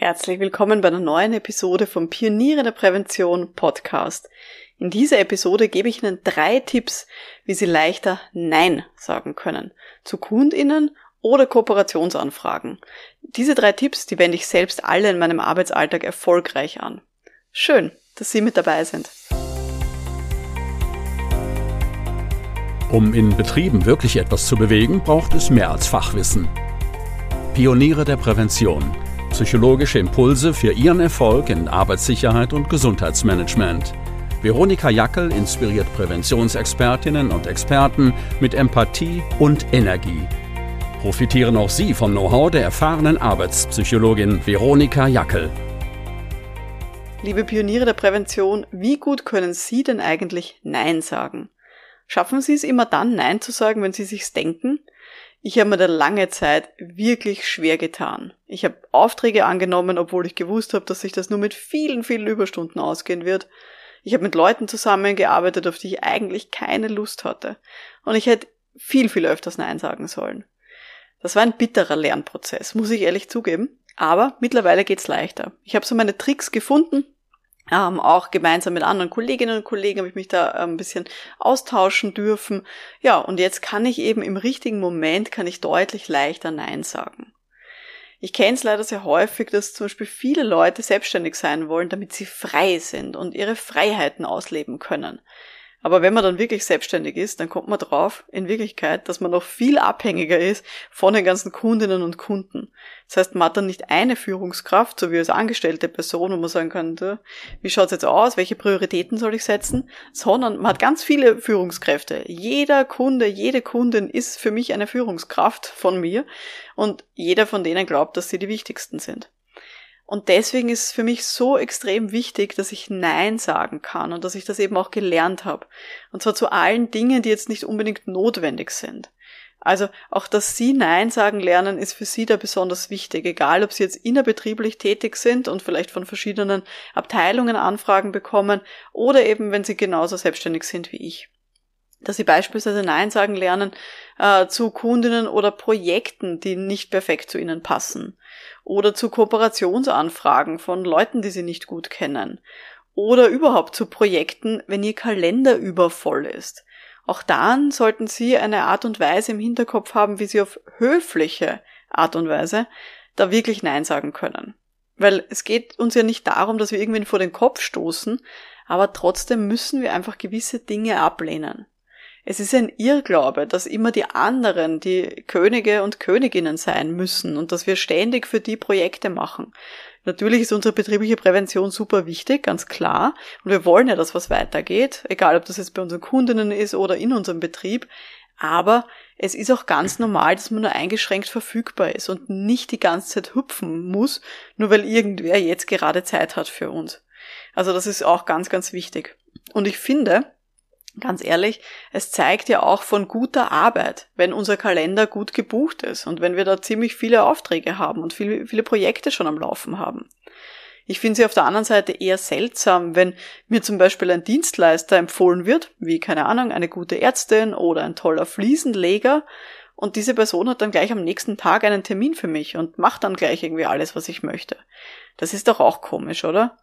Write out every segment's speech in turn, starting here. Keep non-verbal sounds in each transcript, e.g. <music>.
Herzlich willkommen bei einer neuen Episode vom Pioniere der Prävention Podcast. In dieser Episode gebe ich Ihnen drei Tipps, wie Sie leichter Nein sagen können. Zu KundInnen oder Kooperationsanfragen. Diese drei Tipps, die wende ich selbst alle in meinem Arbeitsalltag erfolgreich an. Schön, dass Sie mit dabei sind. Um in Betrieben wirklich etwas zu bewegen, braucht es mehr als Fachwissen. Pioniere der Prävention. Psychologische Impulse für Ihren Erfolg in Arbeitssicherheit und Gesundheitsmanagement. Veronika Jackel inspiriert Präventionsexpertinnen und Experten mit Empathie und Energie. Profitieren auch Sie vom Know-how der erfahrenen Arbeitspsychologin Veronika Jackel. Liebe Pioniere der Prävention, wie gut können Sie denn eigentlich Nein sagen? Schaffen Sie es immer dann, Nein zu sagen, wenn Sie sich's denken? Ich habe mir da lange Zeit wirklich schwer getan. Ich habe Aufträge angenommen, obwohl ich gewusst habe, dass sich das nur mit vielen, vielen Überstunden ausgehen wird. Ich habe mit Leuten zusammengearbeitet, auf die ich eigentlich keine Lust hatte. Und ich hätte viel, viel öfters Nein sagen sollen. Das war ein bitterer Lernprozess, muss ich ehrlich zugeben. Aber mittlerweile geht's leichter. Ich habe so meine Tricks gefunden, ähm, auch gemeinsam mit anderen Kolleginnen und Kollegen habe ich mich da ähm, ein bisschen austauschen dürfen. Ja, und jetzt kann ich eben im richtigen Moment, kann ich deutlich leichter Nein sagen. Ich kenne es leider sehr häufig, dass zum Beispiel viele Leute selbstständig sein wollen, damit sie frei sind und ihre Freiheiten ausleben können. Aber wenn man dann wirklich selbstständig ist, dann kommt man drauf, in Wirklichkeit, dass man noch viel abhängiger ist von den ganzen Kundinnen und Kunden. Das heißt, man hat dann nicht eine Führungskraft, so wie als angestellte Person, wo man sagen kann, wie schaut's jetzt aus, welche Prioritäten soll ich setzen, sondern man hat ganz viele Führungskräfte. Jeder Kunde, jede Kundin ist für mich eine Führungskraft von mir und jeder von denen glaubt, dass sie die wichtigsten sind. Und deswegen ist es für mich so extrem wichtig, dass ich Nein sagen kann und dass ich das eben auch gelernt habe. Und zwar zu allen Dingen, die jetzt nicht unbedingt notwendig sind. Also auch, dass Sie Nein sagen lernen, ist für Sie da besonders wichtig, egal ob Sie jetzt innerbetrieblich tätig sind und vielleicht von verschiedenen Abteilungen Anfragen bekommen oder eben, wenn Sie genauso selbstständig sind wie ich dass sie beispielsweise Nein sagen lernen äh, zu Kundinnen oder Projekten, die nicht perfekt zu ihnen passen. Oder zu Kooperationsanfragen von Leuten, die sie nicht gut kennen. Oder überhaupt zu Projekten, wenn ihr Kalender übervoll ist. Auch dann sollten Sie eine Art und Weise im Hinterkopf haben, wie Sie auf höfliche Art und Weise da wirklich Nein sagen können. Weil es geht uns ja nicht darum, dass wir irgendwen vor den Kopf stoßen, aber trotzdem müssen wir einfach gewisse Dinge ablehnen. Es ist ein Irrglaube, dass immer die anderen die Könige und Königinnen sein müssen und dass wir ständig für die Projekte machen. Natürlich ist unsere betriebliche Prävention super wichtig, ganz klar. Und wir wollen ja, dass was weitergeht, egal ob das jetzt bei unseren Kundinnen ist oder in unserem Betrieb. Aber es ist auch ganz normal, dass man nur eingeschränkt verfügbar ist und nicht die ganze Zeit hüpfen muss, nur weil irgendwer jetzt gerade Zeit hat für uns. Also das ist auch ganz, ganz wichtig. Und ich finde, Ganz ehrlich, es zeigt ja auch von guter Arbeit, wenn unser Kalender gut gebucht ist und wenn wir da ziemlich viele Aufträge haben und viele, viele Projekte schon am Laufen haben. Ich finde sie auf der anderen Seite eher seltsam, wenn mir zum Beispiel ein Dienstleister empfohlen wird, wie keine Ahnung, eine gute Ärztin oder ein toller Fliesenleger, und diese Person hat dann gleich am nächsten Tag einen Termin für mich und macht dann gleich irgendwie alles, was ich möchte. Das ist doch auch komisch, oder?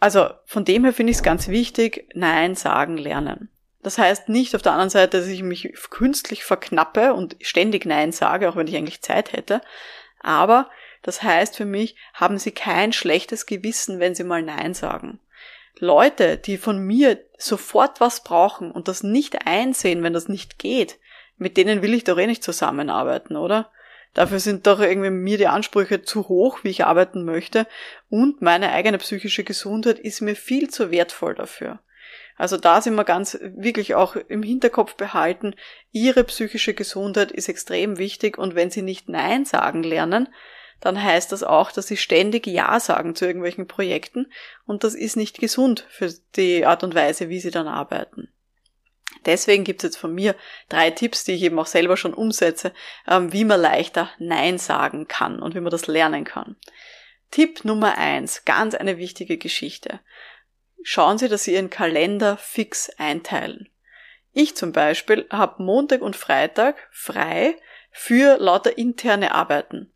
Also von dem her finde ich es ganz wichtig, Nein sagen lernen. Das heißt nicht auf der anderen Seite, dass ich mich künstlich verknappe und ständig Nein sage, auch wenn ich eigentlich Zeit hätte. Aber das heißt für mich, haben Sie kein schlechtes Gewissen, wenn Sie mal Nein sagen. Leute, die von mir sofort was brauchen und das nicht einsehen, wenn das nicht geht, mit denen will ich doch eh nicht zusammenarbeiten, oder? Dafür sind doch irgendwie mir die Ansprüche zu hoch, wie ich arbeiten möchte. Und meine eigene psychische Gesundheit ist mir viel zu wertvoll dafür. Also da sind wir ganz wirklich auch im Hinterkopf behalten, Ihre psychische Gesundheit ist extrem wichtig und wenn Sie nicht Nein sagen lernen, dann heißt das auch, dass Sie ständig Ja sagen zu irgendwelchen Projekten und das ist nicht gesund für die Art und Weise, wie Sie dann arbeiten. Deswegen gibt es jetzt von mir drei Tipps, die ich eben auch selber schon umsetze, ähm, wie man leichter Nein sagen kann und wie man das lernen kann. Tipp Nummer eins, ganz eine wichtige Geschichte. Schauen Sie, dass Sie Ihren Kalender fix einteilen. Ich zum Beispiel habe Montag und Freitag frei für lauter interne Arbeiten.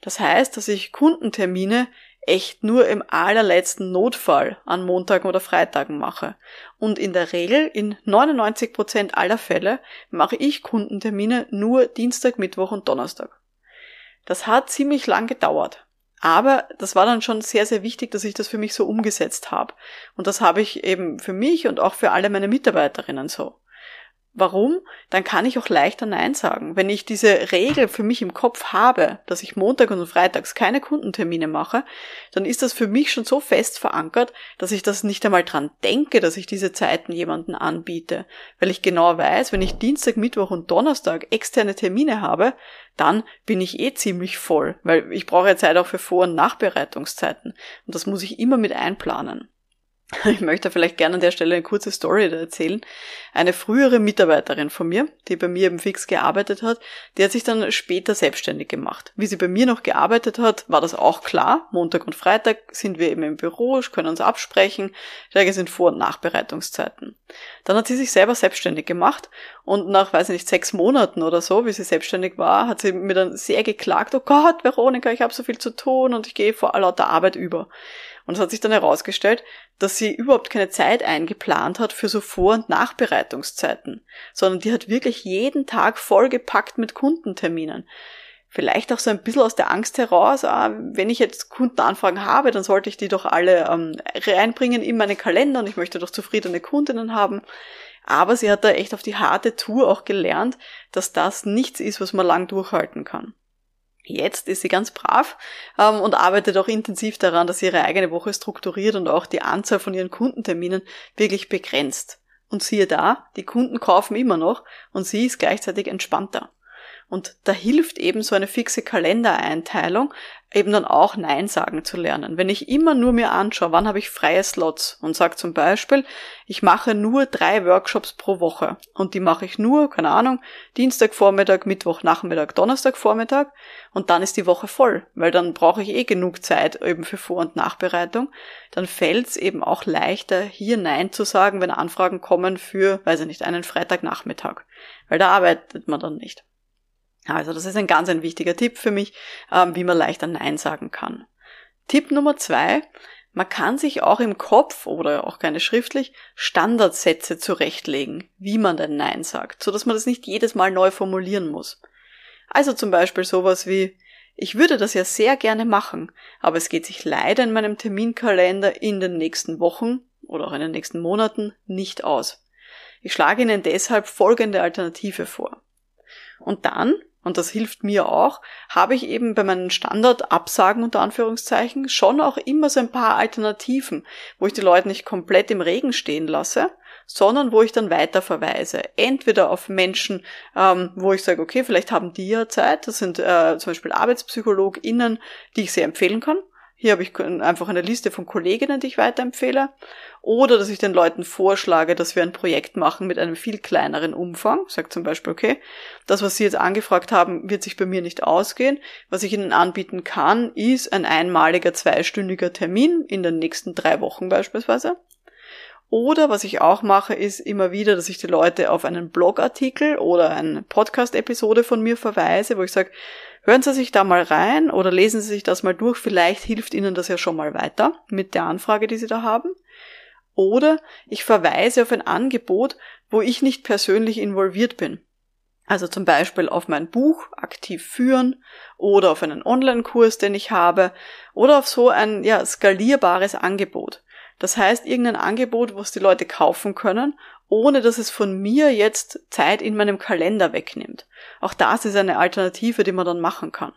Das heißt, dass ich Kundentermine echt nur im allerletzten Notfall an Montagen oder Freitagen mache. Und in der Regel, in 99 Prozent aller Fälle, mache ich Kundentermine nur Dienstag, Mittwoch und Donnerstag. Das hat ziemlich lang gedauert. Aber das war dann schon sehr, sehr wichtig, dass ich das für mich so umgesetzt habe. Und das habe ich eben für mich und auch für alle meine Mitarbeiterinnen so. Warum? Dann kann ich auch leichter Nein sagen. Wenn ich diese Regel für mich im Kopf habe, dass ich Montag und Freitags keine Kundentermine mache, dann ist das für mich schon so fest verankert, dass ich das nicht einmal dran denke, dass ich diese Zeiten jemanden anbiete. Weil ich genau weiß, wenn ich Dienstag, Mittwoch und Donnerstag externe Termine habe, dann bin ich eh ziemlich voll, weil ich brauche ja Zeit auch für Vor- und Nachbereitungszeiten. Und das muss ich immer mit einplanen. <laughs> Ich möchte vielleicht gerne an der Stelle eine kurze Story erzählen. Eine frühere Mitarbeiterin von mir, die bei mir eben fix gearbeitet hat, die hat sich dann später selbstständig gemacht. Wie sie bei mir noch gearbeitet hat, war das auch klar. Montag und Freitag sind wir eben im Büro, können uns absprechen. Stärke sind Vor- und Nachbereitungszeiten. Dann hat sie sich selber selbstständig gemacht und nach, weiß ich nicht, sechs Monaten oder so, wie sie selbstständig war, hat sie mir dann sehr geklagt, oh Gott, Veronika, ich habe so viel zu tun und ich gehe vor lauter Arbeit über. Und es hat sich dann herausgestellt, dass sie überhaupt keine Zeit eingeplant hat für so Vor- und Nachbereitungszeiten, sondern die hat wirklich jeden Tag vollgepackt mit Kundenterminen. Vielleicht auch so ein bisschen aus der Angst heraus, ah, wenn ich jetzt Kundenanfragen habe, dann sollte ich die doch alle ähm, reinbringen in meine Kalender und ich möchte doch zufriedene Kundinnen haben. Aber sie hat da echt auf die harte Tour auch gelernt, dass das nichts ist, was man lang durchhalten kann. Jetzt ist sie ganz brav ähm, und arbeitet auch intensiv daran, dass sie ihre eigene Woche strukturiert und auch die Anzahl von ihren Kundenterminen wirklich begrenzt. Und siehe da, die Kunden kaufen immer noch und sie ist gleichzeitig entspannter. Und da hilft eben so eine fixe Kalendereinteilung, eben dann auch Nein sagen zu lernen. Wenn ich immer nur mir anschaue, wann habe ich freie Slots und sage zum Beispiel, ich mache nur drei Workshops pro Woche und die mache ich nur, keine Ahnung, Dienstag Vormittag, Mittwoch Nachmittag, Donnerstag Vormittag und dann ist die Woche voll, weil dann brauche ich eh genug Zeit eben für Vor- und Nachbereitung, dann fällt es eben auch leichter, hier Nein zu sagen, wenn Anfragen kommen für, weiß ich nicht, einen Freitagnachmittag, weil da arbeitet man dann nicht. Also das ist ein ganz ein wichtiger Tipp für mich, ähm, wie man leichter Nein sagen kann. Tipp Nummer zwei, man kann sich auch im Kopf oder auch gerne schriftlich Standardsätze zurechtlegen, wie man denn Nein sagt, so dass man das nicht jedes Mal neu formulieren muss. Also zum Beispiel sowas wie, ich würde das ja sehr gerne machen, aber es geht sich leider in meinem Terminkalender in den nächsten Wochen oder auch in den nächsten Monaten nicht aus. Ich schlage Ihnen deshalb folgende Alternative vor. Und dann und das hilft mir auch, habe ich eben bei meinen Standardabsagen unter Anführungszeichen schon auch immer so ein paar Alternativen, wo ich die Leute nicht komplett im Regen stehen lasse, sondern wo ich dann weiter verweise. Entweder auf Menschen, ähm, wo ich sage, okay, vielleicht haben die ja Zeit, das sind äh, zum Beispiel ArbeitspsychologInnen, die ich sehr empfehlen kann. Hier habe ich einfach eine Liste von Kolleginnen, die ich weiterempfehle. Oder dass ich den Leuten vorschlage, dass wir ein Projekt machen mit einem viel kleineren Umfang. Sage zum Beispiel, okay, das, was Sie jetzt angefragt haben, wird sich bei mir nicht ausgehen. Was ich Ihnen anbieten kann, ist ein einmaliger zweistündiger Termin in den nächsten drei Wochen beispielsweise. Oder was ich auch mache, ist immer wieder, dass ich die Leute auf einen Blogartikel oder eine Podcast-Episode von mir verweise, wo ich sage, hören Sie sich da mal rein oder lesen Sie sich das mal durch, vielleicht hilft Ihnen das ja schon mal weiter mit der Anfrage, die Sie da haben. Oder ich verweise auf ein Angebot, wo ich nicht persönlich involviert bin. Also zum Beispiel auf mein Buch aktiv führen oder auf einen Online-Kurs, den ich habe oder auf so ein ja, skalierbares Angebot. Das heißt, irgendein Angebot, was die Leute kaufen können, ohne dass es von mir jetzt Zeit in meinem Kalender wegnimmt. Auch das ist eine Alternative, die man dann machen kann.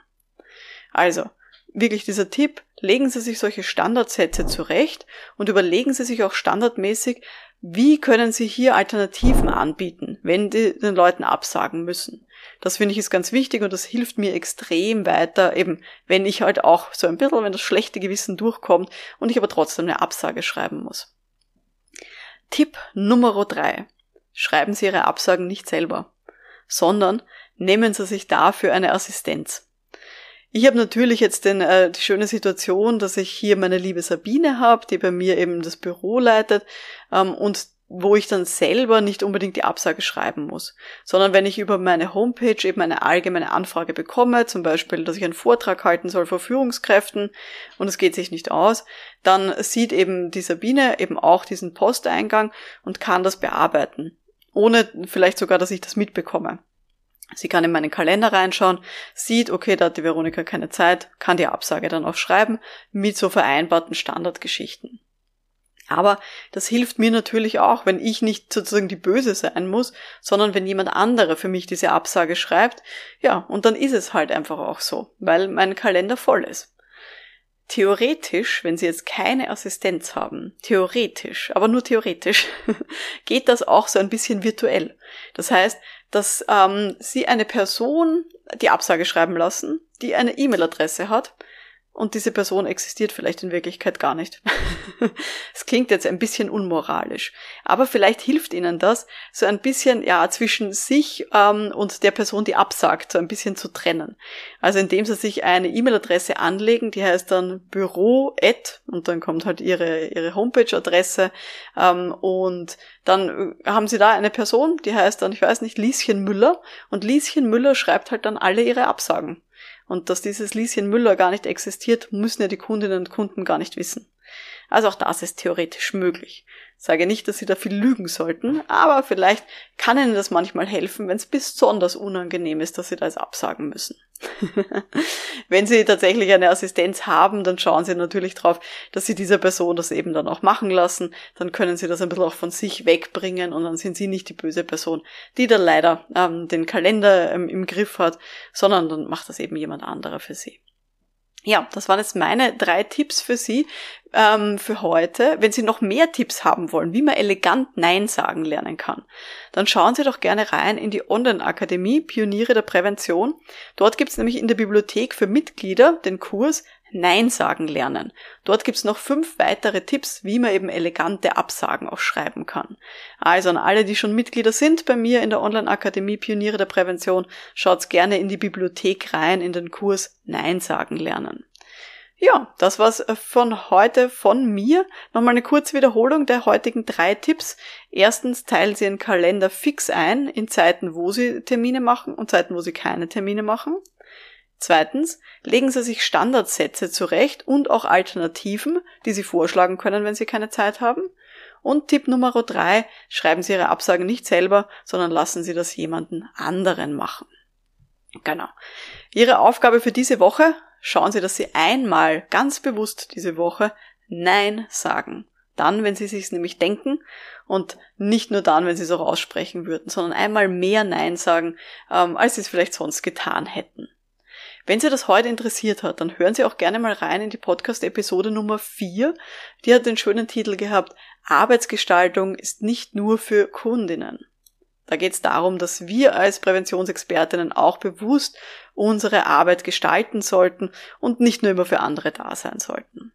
Also, wirklich dieser Tipp, legen Sie sich solche Standardsätze zurecht und überlegen Sie sich auch standardmäßig, wie können Sie hier Alternativen anbieten, wenn die den Leuten absagen müssen. Das finde ich ist ganz wichtig und das hilft mir extrem weiter, eben wenn ich halt auch so ein bisschen, wenn das schlechte Gewissen durchkommt und ich aber trotzdem eine Absage schreiben muss. Tipp Nummer drei: Schreiben Sie Ihre Absagen nicht selber, sondern nehmen Sie sich dafür eine Assistenz. Ich habe natürlich jetzt den, äh, die schöne Situation, dass ich hier meine liebe Sabine habe, die bei mir eben das Büro leitet ähm, und wo ich dann selber nicht unbedingt die Absage schreiben muss, sondern wenn ich über meine Homepage eben eine allgemeine Anfrage bekomme, zum Beispiel, dass ich einen Vortrag halten soll vor Führungskräften und es geht sich nicht aus, dann sieht eben die Sabine eben auch diesen Posteingang und kann das bearbeiten, ohne vielleicht sogar, dass ich das mitbekomme. Sie kann in meinen Kalender reinschauen, sieht, okay, da hat die Veronika keine Zeit, kann die Absage dann auch schreiben mit so vereinbarten Standardgeschichten. Aber das hilft mir natürlich auch, wenn ich nicht sozusagen die Böse sein muss, sondern wenn jemand andere für mich diese Absage schreibt. Ja, und dann ist es halt einfach auch so, weil mein Kalender voll ist. Theoretisch, wenn Sie jetzt keine Assistenz haben, theoretisch, aber nur theoretisch, <laughs> geht das auch so ein bisschen virtuell. Das heißt, dass ähm, Sie eine Person die Absage schreiben lassen, die eine E-Mail-Adresse hat und diese Person existiert vielleicht in Wirklichkeit gar nicht. <laughs> Es klingt jetzt ein bisschen unmoralisch, aber vielleicht hilft Ihnen das, so ein bisschen ja zwischen sich ähm, und der Person, die absagt, so ein bisschen zu trennen. Also indem Sie sich eine E-Mail-Adresse anlegen, die heißt dann Büro und dann kommt halt Ihre Ihre Homepage-Adresse ähm, und dann äh, haben Sie da eine Person, die heißt dann ich weiß nicht Lieschen Müller und Lieschen Müller schreibt halt dann alle ihre Absagen. Und dass dieses Lieschen Müller gar nicht existiert, müssen ja die Kundinnen und Kunden gar nicht wissen. Also auch das ist theoretisch möglich. Sage nicht, dass Sie da viel lügen sollten, aber vielleicht kann Ihnen das manchmal helfen, wenn es besonders unangenehm ist, dass Sie da jetzt absagen müssen. <laughs> wenn Sie tatsächlich eine Assistenz haben, dann schauen Sie natürlich darauf, dass Sie dieser Person das eben dann auch machen lassen. Dann können Sie das ein bisschen auch von sich wegbringen und dann sind Sie nicht die böse Person, die da leider ähm, den Kalender ähm, im Griff hat, sondern dann macht das eben jemand anderer für Sie. Ja, das waren jetzt meine drei Tipps für Sie ähm, für heute. Wenn Sie noch mehr Tipps haben wollen, wie man elegant Nein sagen lernen kann, dann schauen Sie doch gerne rein in die Online-Akademie Pioniere der Prävention. Dort gibt es nämlich in der Bibliothek für Mitglieder den Kurs Nein sagen lernen. Dort gibt's noch fünf weitere Tipps, wie man eben elegante Absagen auch schreiben kann. Also an alle, die schon Mitglieder sind bei mir in der Online-Akademie Pioniere der Prävention, schaut's gerne in die Bibliothek rein, in den Kurs Nein sagen lernen. Ja, das war's äh, von heute von mir. Nochmal eine kurze Wiederholung der heutigen drei Tipps. Erstens teilen Sie Ihren Kalender fix ein in Zeiten, wo Sie Termine machen und Zeiten, wo Sie keine Termine machen. Zweitens, legen Sie sich Standardsätze zurecht und auch Alternativen, die Sie vorschlagen können, wenn Sie keine Zeit haben. Und Tipp Nummer drei, schreiben Sie Ihre Absagen nicht selber, sondern lassen Sie das jemanden anderen machen. Genau. Ihre Aufgabe für diese Woche, schauen Sie, dass Sie einmal ganz bewusst diese Woche Nein sagen. Dann, wenn Sie sich nämlich denken und nicht nur dann, wenn Sie es auch aussprechen würden, sondern einmal mehr Nein sagen, ähm, als Sie es vielleicht sonst getan hätten. Wenn Sie das heute interessiert hat, dann hören Sie auch gerne mal rein in die Podcast-Episode Nummer 4. Die hat den schönen Titel gehabt, Arbeitsgestaltung ist nicht nur für Kundinnen. Da geht es darum, dass wir als Präventionsexpertinnen auch bewusst unsere Arbeit gestalten sollten und nicht nur immer für andere da sein sollten.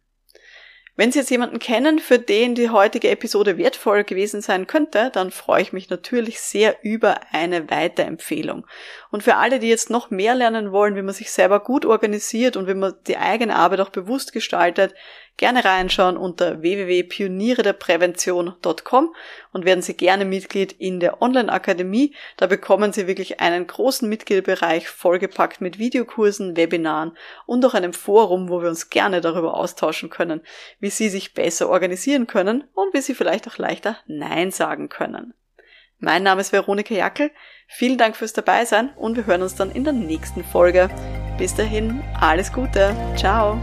Wenn Sie jetzt jemanden kennen, für den die heutige Episode wertvoll gewesen sein könnte, dann freue ich mich natürlich sehr über eine Weiterempfehlung. Und für alle, die jetzt noch mehr lernen wollen, wie man sich selber gut organisiert und wie man die eigene Arbeit auch bewusst gestaltet, gerne reinschauen unter www.pionierederprävention.com und werden Sie gerne Mitglied in der Online-Akademie. Da bekommen Sie wirklich einen großen Mitgliederbereich vollgepackt mit Videokursen, Webinaren und auch einem Forum, wo wir uns gerne darüber austauschen können, wie Sie sich besser organisieren können und wie Sie vielleicht auch leichter Nein sagen können. Mein Name ist Veronika Jackel. Vielen Dank fürs Dabeisein und wir hören uns dann in der nächsten Folge. Bis dahin, alles Gute. Ciao.